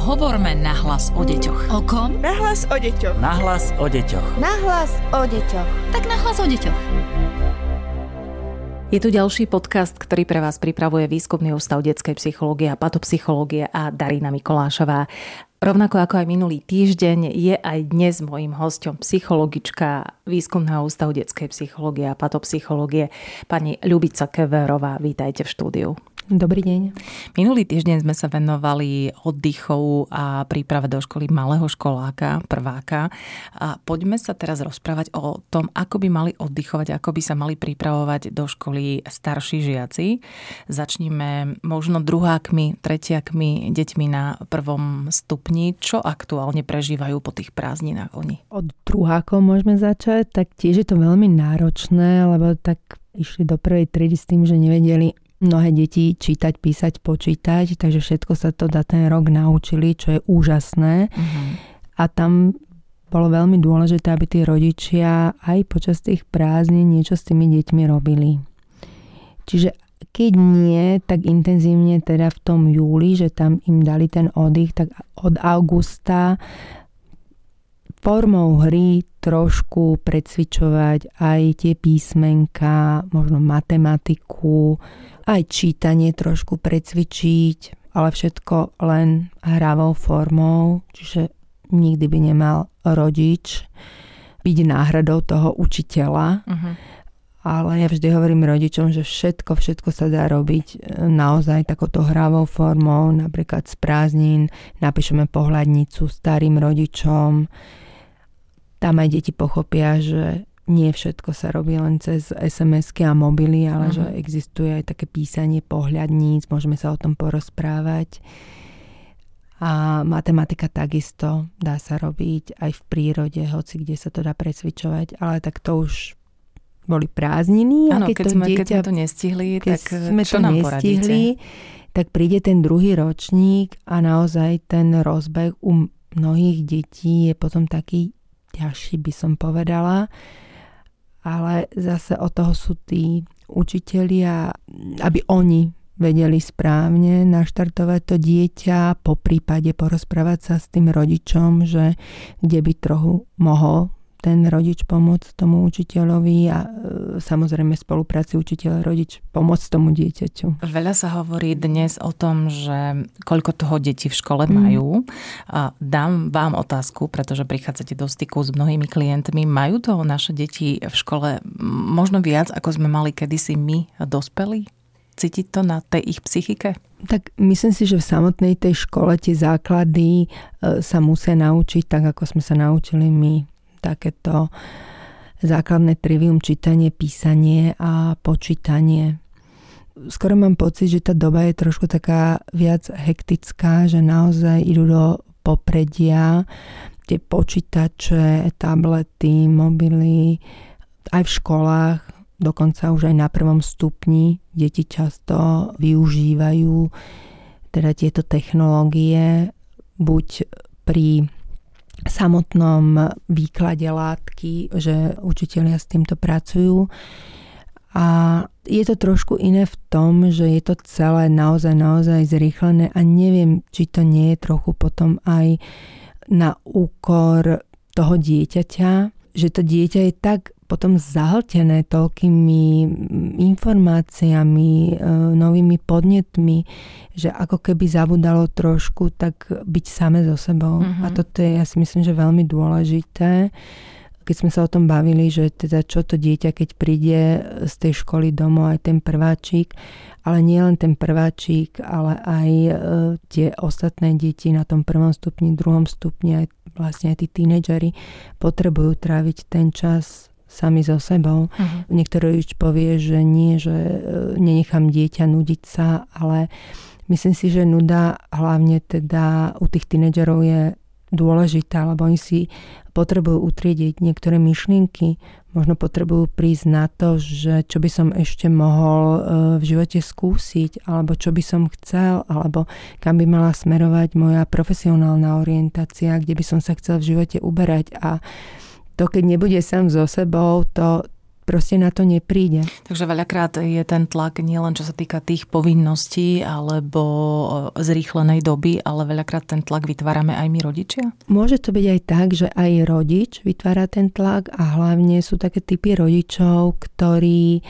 Hovorme nahlas o deťoch. O kom? Nahlas o deťoch. Nahlas o deťoch. Nahlas o deťoch. Tak nahlas o deťoch. Je tu ďalší podcast, ktorý pre vás pripravuje Výskumný ústav detskej psychológie a patopsychológie a Darina Mikolášová. Rovnako ako aj minulý týždeň je aj dnes mojím hostom psychologička Výskumného ústavu detskej psychológie a patopsychológie pani Ľubica Keverová. Vítajte v štúdiu. Dobrý deň. Minulý týždeň sme sa venovali oddychov a príprave do školy malého školáka, prváka. A poďme sa teraz rozprávať o tom, ako by mali oddychovať, ako by sa mali pripravovať do školy starší žiaci. Začníme možno druhákmi, tretiakmi, deťmi na prvom stupni. Čo aktuálne prežívajú po tých prázdninách oni? Od druhákov môžeme začať, tak tiež je to veľmi náročné, lebo tak išli do prvej triedy s tým, že nevedeli mnohé deti čítať, písať, počítať, takže všetko sa to za ten rok naučili, čo je úžasné. Uh-huh. A tam bolo veľmi dôležité, aby tí rodičia aj počas tých prázdnin niečo s tými deťmi robili. Čiže keď nie, tak intenzívne teda v tom júli, že tam im dali ten oddych, tak od augusta formou hry trošku precvičovať aj tie písmenka, možno matematiku, aj čítanie trošku precvičiť, ale všetko len hravou formou, čiže nikdy by nemal rodič byť náhradou toho učiteľa. Uh-huh. Ale ja vždy hovorím rodičom, že všetko, všetko sa dá robiť e, naozaj takouto hravou formou, napríklad z prázdnin napíšeme pohľadnicu starým rodičom, tam aj deti pochopia, že nie všetko sa robí len cez SMS-ky a mobily, ale uh-huh. že existuje aj také písanie pohľadníc, môžeme sa o tom porozprávať. A matematika takisto dá sa robiť aj v prírode, hoci kde sa to dá presvičovať, ale tak to už boli prázdniny. Áno, keď, keď, sme, dieťa, keď sme to nestihli, keď tak sme čo to nám nestihli, poradíte? tak príde ten druhý ročník a naozaj ten rozbeh u mnohých detí je potom taký ťažší by som povedala, ale zase o toho sú tí učitelia, aby oni vedeli správne naštartovať to dieťa, po prípade porozprávať sa s tým rodičom, že kde by trochu mohol ten rodič pomôcť tomu učiteľovi a e, samozrejme spolupráci učiteľ rodič pomôcť tomu dieťaťu. Veľa sa hovorí dnes o tom, že koľko toho deti v škole mm. majú. A dám vám otázku, pretože prichádzate do styku s mnohými klientmi. Majú toho naše deti v škole možno viac, ako sme mali kedysi my dospelí? Cítiť to na tej ich psychike? Tak myslím si, že v samotnej tej škole tie základy e, sa musia naučiť tak, ako sme sa naučili my takéto základné trivium čítanie, písanie a počítanie. Skoro mám pocit, že tá doba je trošku taká viac hektická, že naozaj idú do popredia tie počítače, tablety, mobily, aj v školách, dokonca už aj na prvom stupni deti často využívajú teda tieto technológie buď pri samotnom výklade látky, že učitelia s týmto pracujú. A je to trošku iné v tom, že je to celé naozaj, naozaj zrýchlené a neviem, či to nie je trochu potom aj na úkor toho dieťaťa, že to dieťa je tak potom zahltené toľkými informáciami, e, novými podnetmi, že ako keby zabudalo trošku tak byť same so sebou. Uh-huh. A toto je, ja si myslím, že veľmi dôležité. Keď sme sa o tom bavili, že teda čo to dieťa, keď príde z tej školy domov, aj ten prváčik, ale nie len ten prváčik, ale aj e, tie ostatné deti na tom prvom stupni, druhom stupni, aj vlastne aj tí tínedžeri potrebujú tráviť ten čas sami so sebou. Uh-huh. Niektorý rodič povie, že nie, že e, nenechám dieťa nudiť sa, ale myslím si, že nuda hlavne teda u tých tínedžerov je dôležitá, lebo oni si potrebujú utriediť niektoré myšlienky, možno potrebujú prísť na to, že čo by som ešte mohol e, v živote skúsiť, alebo čo by som chcel, alebo kam by mala smerovať moja profesionálna orientácia, kde by som sa chcel v živote uberať a to keď nebude sám so sebou, to proste na to nepríde. Takže veľakrát je ten tlak nielen čo sa týka tých povinností alebo zrýchlenej doby, ale veľakrát ten tlak vytvárame aj my rodičia? Môže to byť aj tak, že aj rodič vytvára ten tlak a hlavne sú také typy rodičov, ktorí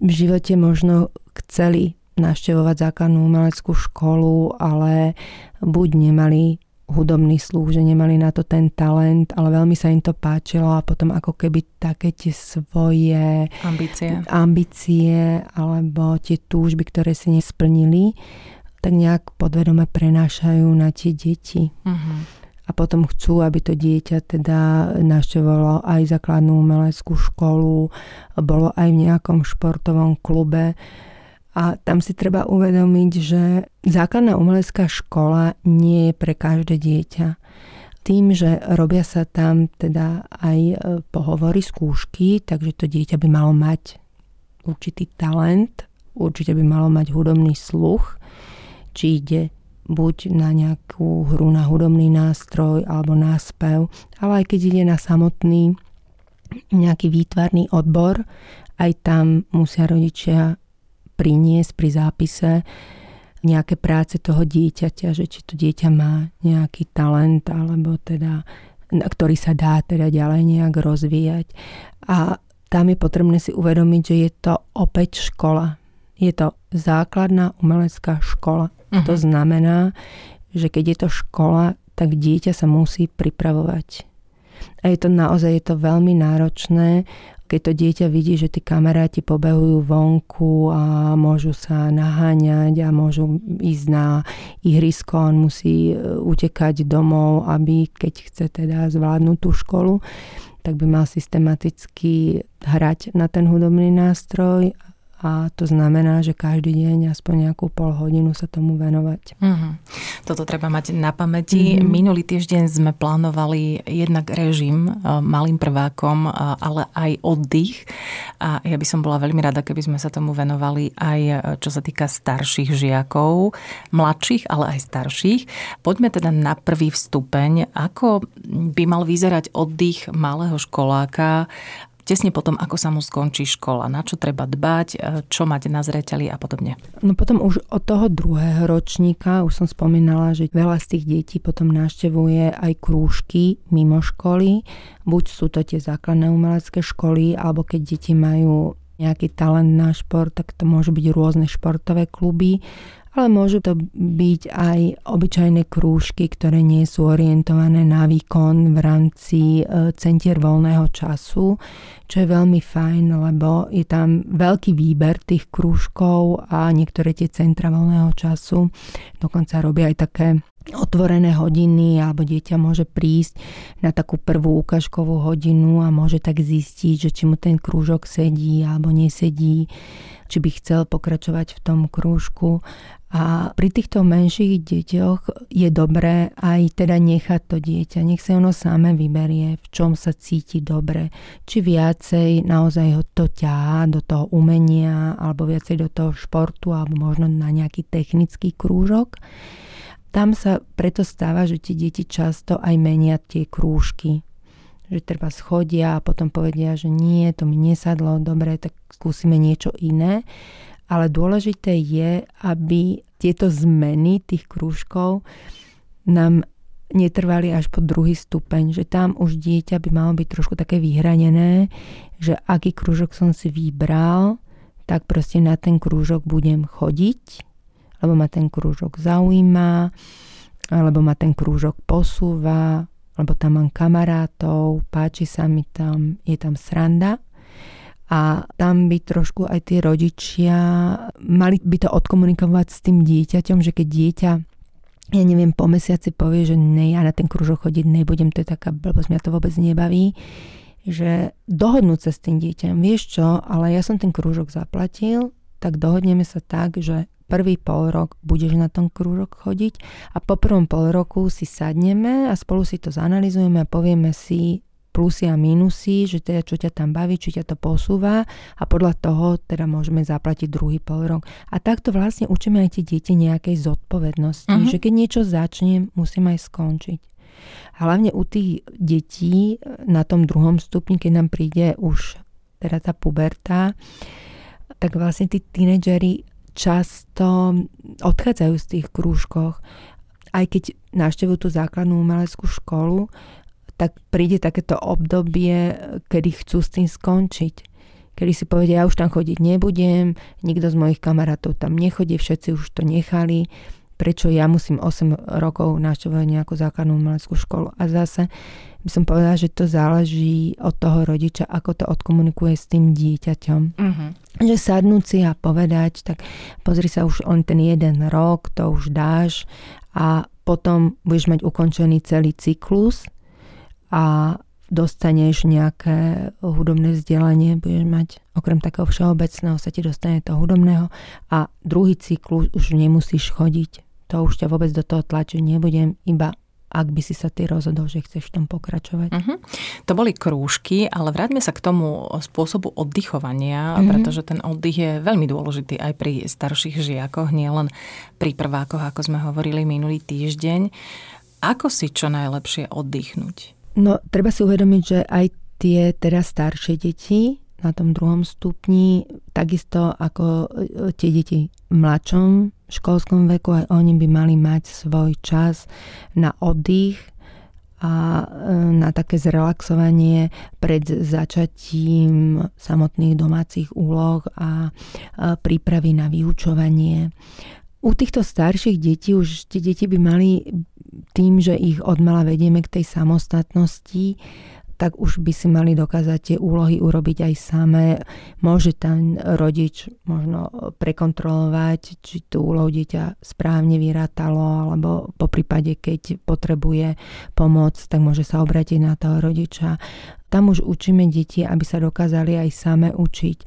v živote možno chceli navštevovať základnú umeleckú školu, ale buď nemali hudobný sluch, že nemali na to ten talent, ale veľmi sa im to páčilo a potom ako keby také tie svoje ambície, ambície alebo tie túžby, ktoré si nesplnili, tak nejak podvedome prenášajú na tie deti. Uh-huh. A potom chcú, aby to dieťa teda navštevovalo aj základnú umeleckú školu, bolo aj v nejakom športovom klube a tam si treba uvedomiť, že základná umelecká škola nie je pre každé dieťa. Tým, že robia sa tam teda aj e, pohovory, skúšky, takže to dieťa by malo mať určitý talent, určite by malo mať hudobný sluch, či ide buď na nejakú hru na hudobný nástroj alebo náspev, ale aj keď ide na samotný nejaký výtvarný odbor, aj tam musia rodičia priniesť pri zápise nejaké práce toho dieťaťa, že či to dieťa má nejaký talent, alebo teda, ktorý sa dá teda ďalej nejak rozvíjať. A tam je potrebné si uvedomiť, že je to opäť škola. Je to základná umelecká škola. Uh-huh. To znamená, že keď je to škola, tak dieťa sa musí pripravovať. A je to naozaj je to veľmi náročné keď to dieťa vidí, že tí kamaráti pobehujú vonku a môžu sa naháňať a môžu ísť na ihrisko, on musí e, utekať domov, aby keď chce teda zvládnuť tú školu, tak by mal systematicky hrať na ten hudobný nástroj a to znamená, že každý deň aspoň nejakú pol hodinu sa tomu venovať. Mm-hmm. Toto treba mať na pamäti. Mm-hmm. Minulý týždeň sme plánovali jednak režim e, malým prvákom, e, ale aj oddych. A ja by som bola veľmi rada, keby sme sa tomu venovali aj e, čo sa týka starších žiakov, mladších, ale aj starších. Poďme teda na prvý vstupeň. Ako by mal vyzerať oddych malého školáka tesne potom, ako sa mu skončí škola, na čo treba dbať, e, čo mať na zreteli a podobne. No potom už od toho druhého ročníka, už som spomínala, že veľa z tých detí potom návštevuje aj krúžky mimo školy, buď sú to tie základné umelecké školy, alebo keď deti majú nejaký talent na šport, tak to môžu byť rôzne športové kluby ale môžu to byť aj obyčajné krúžky, ktoré nie sú orientované na výkon v rámci e, centier voľného času, čo je veľmi fajn, lebo je tam veľký výber tých krúžkov a niektoré tie centra voľného času. Dokonca robia aj také otvorené hodiny alebo dieťa môže prísť na takú prvú ukážkovú hodinu a môže tak zistiť, že či mu ten krúžok sedí alebo nesedí, či by chcel pokračovať v tom krúžku a pri týchto menších deťoch je dobré aj teda nechať to dieťa, nech sa ono samé vyberie, v čom sa cíti dobre. Či viacej naozaj ho to ťahá do toho umenia, alebo viacej do toho športu, alebo možno na nejaký technický krúžok. Tam sa preto stáva, že tie deti často aj menia tie krúžky. Že treba schodia a potom povedia, že nie, to mi nesadlo, dobre, tak skúsime niečo iné ale dôležité je, aby tieto zmeny tých krúžkov nám netrvali až po druhý stupeň, že tam už dieťa by malo byť trošku také vyhranené, že aký krúžok som si vybral, tak proste na ten krúžok budem chodiť, lebo ma ten krúžok zaujíma, alebo ma ten krúžok posúva, lebo tam mám kamarátov, páči sa mi tam, je tam sranda. A tam by trošku aj tí rodičia mali by to odkomunikovať s tým dieťaťom, že keď dieťa ja neviem, po mesiaci povie, že ne, ja na ten kružok chodiť nebudem, to je taká blbosť, mňa to vôbec nebaví, že dohodnúť sa s tým dieťaťom, vieš čo, ale ja som ten krúžok zaplatil, tak dohodneme sa tak, že prvý pol rok budeš na tom krúžok chodiť a po prvom pol roku si sadneme a spolu si to zanalizujeme a povieme si, plusy a minusy, že teda čo ťa tam baví, či ťa to posúva a podľa toho teda môžeme zaplatiť druhý pol rok. A takto vlastne učíme aj tie deti nejakej zodpovednosti, uh-huh. že keď niečo začne, musím aj skončiť. Hlavne u tých detí na tom druhom stupni, keď nám príde už teda tá puberta, tak vlastne tí tínedžeri často odchádzajú z tých krúžkoch. Aj keď navštevujú tú základnú umeleckú školu, tak príde takéto obdobie, kedy chcú s tým skončiť. Kedy si povedia, ja už tam chodiť nebudem, nikto z mojich kamarátov tam nechodí, všetci už to nechali, prečo ja musím 8 rokov navštevovať nejakú základnú umeleckú školu. A zase by som povedala, že to záleží od toho rodiča, ako to odkomunikuje s tým dieťaťom. Uh-huh. Že sadnúť si a povedať, tak pozri sa už on ten jeden rok, to už dáš a potom budeš mať ukončený celý cyklus a dostaneš nejaké hudobné vzdelanie, budeš mať okrem takého všeobecného sa ti dostane to hudobného a druhý cyklus už nemusíš chodiť. To už ťa vôbec do toho tlačiť nebudem, iba ak by si sa ty rozhodol, že chceš v tom pokračovať. Uh-huh. To boli krúžky, ale vráťme sa k tomu spôsobu oddychovania, uh-huh. pretože ten oddych je veľmi dôležitý aj pri starších žiakoch, nielen pri prvákoch, ako sme hovorili minulý týždeň. Ako si čo najlepšie oddychnúť? No, treba si uvedomiť, že aj tie teraz staršie deti na tom druhom stupni, takisto ako e, tie deti v mladšom školskom veku, aj oni by mali mať svoj čas na oddych a e, na také zrelaxovanie pred začatím samotných domácich úloh a prípravy na vyučovanie. U týchto starších detí už tie deti by mali tým, že ich odmala vedieme k tej samostatnosti, tak už by si mali dokázať tie úlohy urobiť aj samé. Môže ten rodič možno prekontrolovať, či tú úlohu dieťa správne vyrátalo, alebo po prípade, keď potrebuje pomoc, tak môže sa obrátiť na toho rodiča. Tam už učíme deti, aby sa dokázali aj same učiť.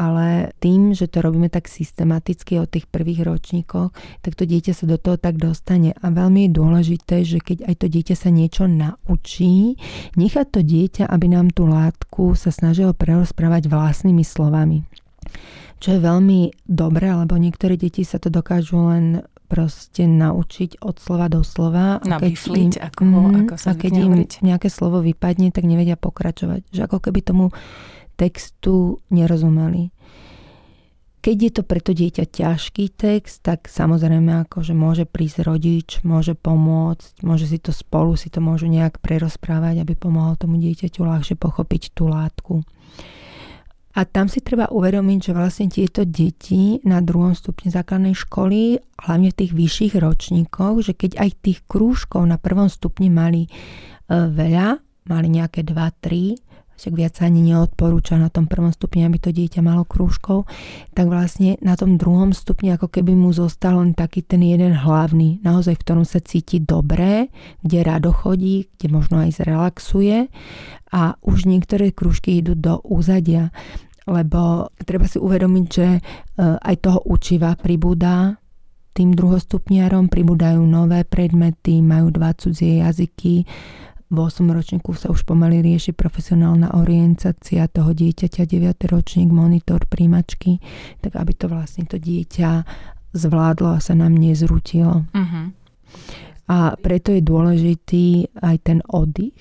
Ale tým, že to robíme tak systematicky od tých prvých ročníkov, tak to dieťa sa do toho tak dostane. A veľmi je dôležité, že keď aj to dieťa sa niečo naučí, nechať to dieťa, aby nám tú látku sa snažilo prerozprávať vlastnými slovami čo je veľmi dobré, lebo niektoré deti sa to dokážu len proste naučiť od slova do slova. Nabifliť, ako, mm, ako sa A keď im hovoriť. nejaké slovo vypadne, tak nevedia pokračovať. Že ako keby tomu textu nerozumeli. Keď je to pre to dieťa ťažký text, tak samozrejme akože môže prísť rodič, môže pomôcť, môže si to spolu, si to môžu nejak prerozprávať, aby pomohol tomu dieťaťu ľahšie pochopiť tú látku. A tam si treba uvedomiť, že vlastne tieto deti na druhom stupni základnej školy, hlavne v tých vyšších ročníkoch, že keď aj tých krúžkov na prvom stupni mali e, veľa, mali nejaké 2-3, však viac sa ani neodporúča na tom prvom stupni, aby to dieťa malo krúžkov, tak vlastne na tom druhom stupni ako keby mu zostal len taký ten jeden hlavný, naozaj v ktorom sa cíti dobré, kde rado chodí, kde možno aj zrelaxuje. A už niektoré krúžky idú do úzadia, lebo treba si uvedomiť, že e, aj toho učiva pribúda tým druhostupniarom, pribúdajú nové predmety, majú dva cudzie jazyky, v 8 ročníku sa už pomaly rieši profesionálna orientácia toho dieťaťa, 9. ročník, monitor, príjmačky, tak aby to vlastne to dieťa zvládlo a sa nám nezrutilo. Uh-huh. A preto je dôležitý aj ten oddych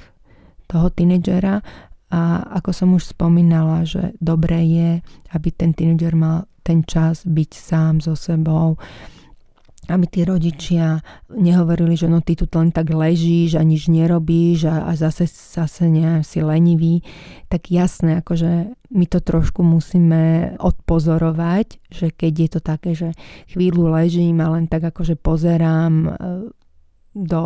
toho tínedžera a ako som už spomínala, že dobré je, aby ten tínedžer mal ten čas byť sám so sebou, aby tí rodičia nehovorili, že no ty tu len tak ležíš a nič nerobíš a, a zase, zase neviem, si lenivý, tak jasné, akože my to trošku musíme odpozorovať, že keď je to také, že chvíľu ležím a len tak akože pozerám e, do,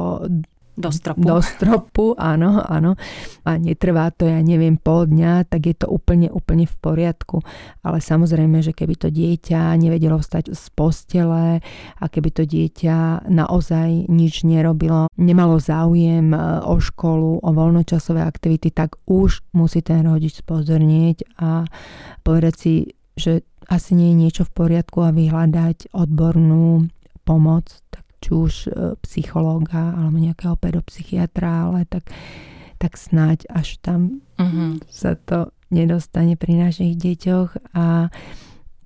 do stropu. Do stropu, áno, áno. A netrvá to, ja neviem, pol dňa, tak je to úplne, úplne v poriadku. Ale samozrejme, že keby to dieťa nevedelo vstať z postele a keby to dieťa naozaj nič nerobilo, nemalo záujem e, o školu, o voľnočasové aktivity, tak už musí ten rodič spozornieť a povedať si, že asi nie je niečo v poriadku a vyhľadať odbornú pomoc, tak či už e, psychológa alebo nejakého pedopsychiatra, ale tak, tak snáď až tam uh-huh. sa to nedostane pri našich deťoch a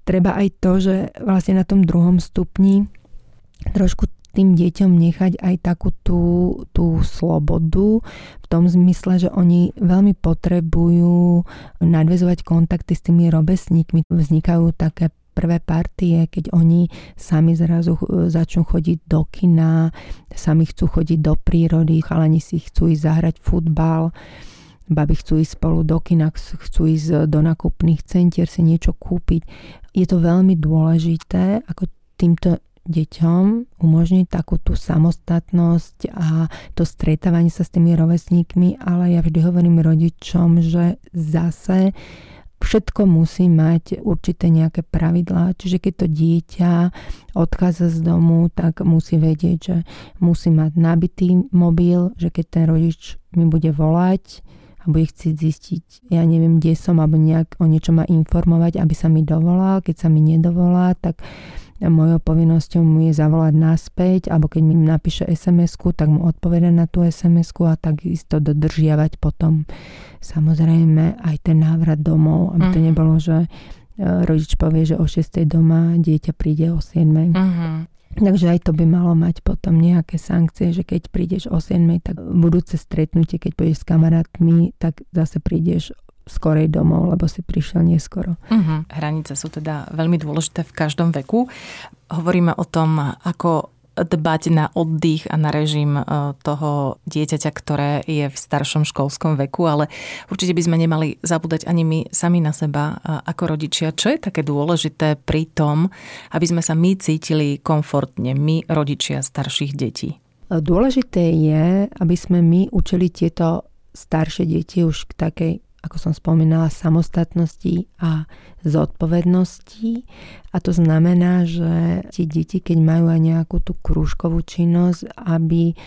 treba aj to, že vlastne na tom druhom stupni trošku tým deťom nechať aj takú tú, tú slobodu v tom zmysle, že oni veľmi potrebujú nadvezovať kontakty s tými robesníkmi. Vznikajú také prvé partie, keď oni sami zrazu začnú chodiť do kina, sami chcú chodiť do prírody, chalani si chcú ísť zahrať futbal, baby chcú ísť spolu do kina, chcú ísť do nakupných centier si niečo kúpiť. Je to veľmi dôležité, ako týmto deťom umožniť takú tú samostatnosť a to stretávanie sa s tými rovesníkmi, ale ja vždy hovorím rodičom, že zase všetko musí mať určité nejaké pravidlá. Čiže keď to dieťa odchádza z domu, tak musí vedieť, že musí mať nabitý mobil, že keď ten rodič mi bude volať a bude chcieť zistiť, ja neviem, kde som, alebo nejak o niečo ma informovať, aby sa mi dovolal. Keď sa mi nedovolá, tak mojou povinnosťou mu je zavolať naspäť, alebo keď mi napíše sms tak mu odpovedať na tú sms a takisto dodržiavať potom samozrejme aj ten návrat domov, aby to mhm. nebolo, že e, rodič povie, že o 6. doma dieťa príde o 7. Uh-huh. Mhm. Takže aj to by malo mať potom nejaké sankcie, že keď prídeš o 7, tak budúce stretnutie, keď pôjdeš s kamarátmi, tak zase prídeš skorej domov, lebo si prišiel neskoro. Uh-huh. Hranice sú teda veľmi dôležité v každom veku. Hovoríme o tom, ako dbať na oddych a na režim e, toho dieťaťa, ktoré je v staršom školskom veku, ale určite by sme nemali zabúdať ani my sami na seba e, ako rodičia. Čo je také dôležité pri tom, aby sme sa my cítili komfortne, my rodičia starších detí? Dôležité je, aby sme my učili tieto staršie deti už k takej ako som spomínala, samostatnosti a zodpovednosti. A to znamená, že tie deti, keď majú aj nejakú tú krúžkovú činnosť, aby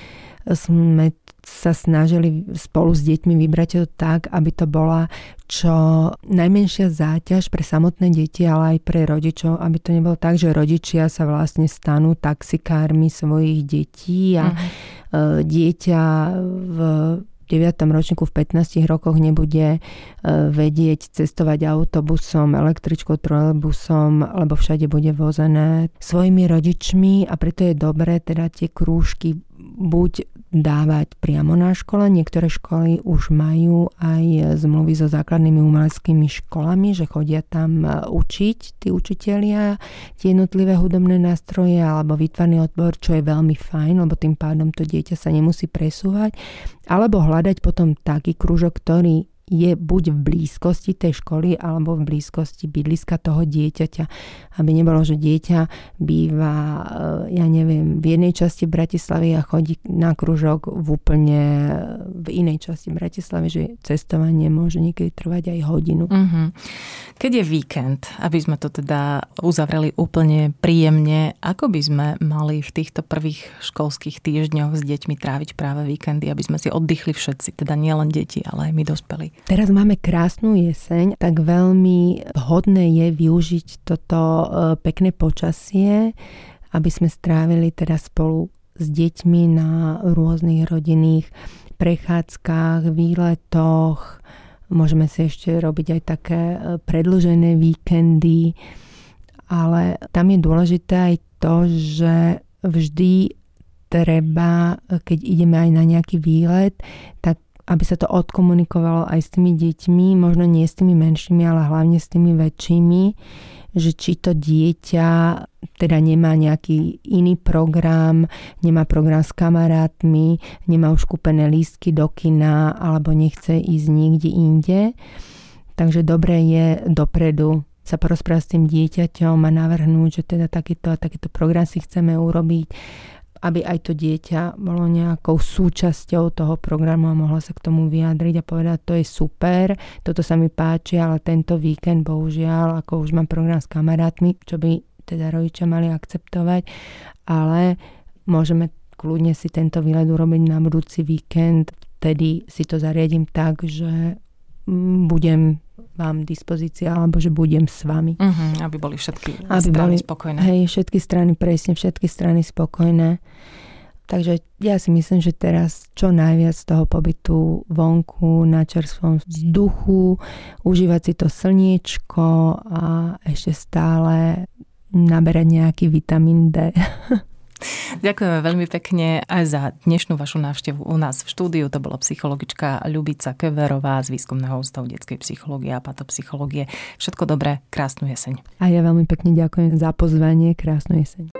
sme sa snažili spolu s deťmi vybrať to tak, aby to bola čo najmenšia záťaž pre samotné deti, ale aj pre rodičov, aby to nebolo tak, že rodičia sa vlastne stanú taxikármi svojich detí a uh-huh. dieťa v 9. ročníku v 15 rokoch nebude e, vedieť cestovať autobusom, električkou, trolejbusom, lebo všade bude vozené svojimi rodičmi a preto je dobré teda tie krúžky buď dávať priamo na škole. Niektoré školy už majú aj zmluvy so základnými umeleckými školami, že chodia tam e, učiť tí učitelia tie jednotlivé hudobné nástroje alebo výtvarný odbor, čo je veľmi fajn, lebo tým pádom to dieťa sa nemusí presúvať. Alebo hľadať potom taký krúžok, ktorý je buď v blízkosti tej školy alebo v blízkosti bydliska toho dieťaťa. Aby nebolo, že dieťa býva, eh, ja neviem, v jednej časti Bratislavy a chodí na kružok v úplne v inej časti Bratislavy, že cestovanie môže niekedy trvať aj hodinu. Uh-huh. Keď je víkend, aby sme to teda uzavreli úplne príjemne, ako by sme mali v týchto prvých školských týždňoch s deťmi tráviť práve víkendy, aby sme si oddychli všetci, teda nielen deti, ale aj my dospelí. Teraz máme krásnu jeseň, tak veľmi vhodné je využiť toto e, pekné počasie, aby sme strávili teda spolu s deťmi na rôznych rodinných prechádzkach, výletoch. Môžeme si ešte robiť aj také e, predlžené víkendy, ale tam je dôležité aj to, že vždy treba, keď ideme aj na nejaký výlet, tak aby sa to odkomunikovalo aj s tými deťmi, možno nie s tými menšími, ale hlavne s tými väčšími, že či to dieťa teda nemá nejaký iný program, nemá program s kamarátmi, nemá už kúpené lístky do kina alebo nechce ísť niekde inde. Takže dobré je dopredu sa porozprávať s tým dieťaťom a navrhnúť, že teda takýto a takýto program si chceme urobiť aby aj to dieťa bolo nejakou súčasťou toho programu a mohlo sa k tomu vyjadriť a povedať, to je super, toto sa mi páči, ale tento víkend bohužiaľ, ako už mám program s kamarátmi, čo by teda rodičia mali akceptovať, ale môžeme kľudne si tento výlet urobiť na budúci víkend, vtedy si to zariadím tak, že mm, budem vám dispozícia, alebo že budem s vami. Uh-huh, aby boli všetky aby strany boli, spokojné. Hej, všetky strany, presne, všetky strany spokojné. Takže ja si myslím, že teraz čo najviac z toho pobytu vonku na čerstvom vzduchu, užívať si to slniečko a ešte stále naberať nejaký vitamín D. Ďakujeme veľmi pekne aj za dnešnú vašu návštevu u nás v štúdiu. To bola psychologička Ľubica Keverová z Výskumného ústavu detskej psychológie a patopsychológie. Všetko dobré, krásnu jeseň. A ja veľmi pekne ďakujem za pozvanie, krásnu jeseň.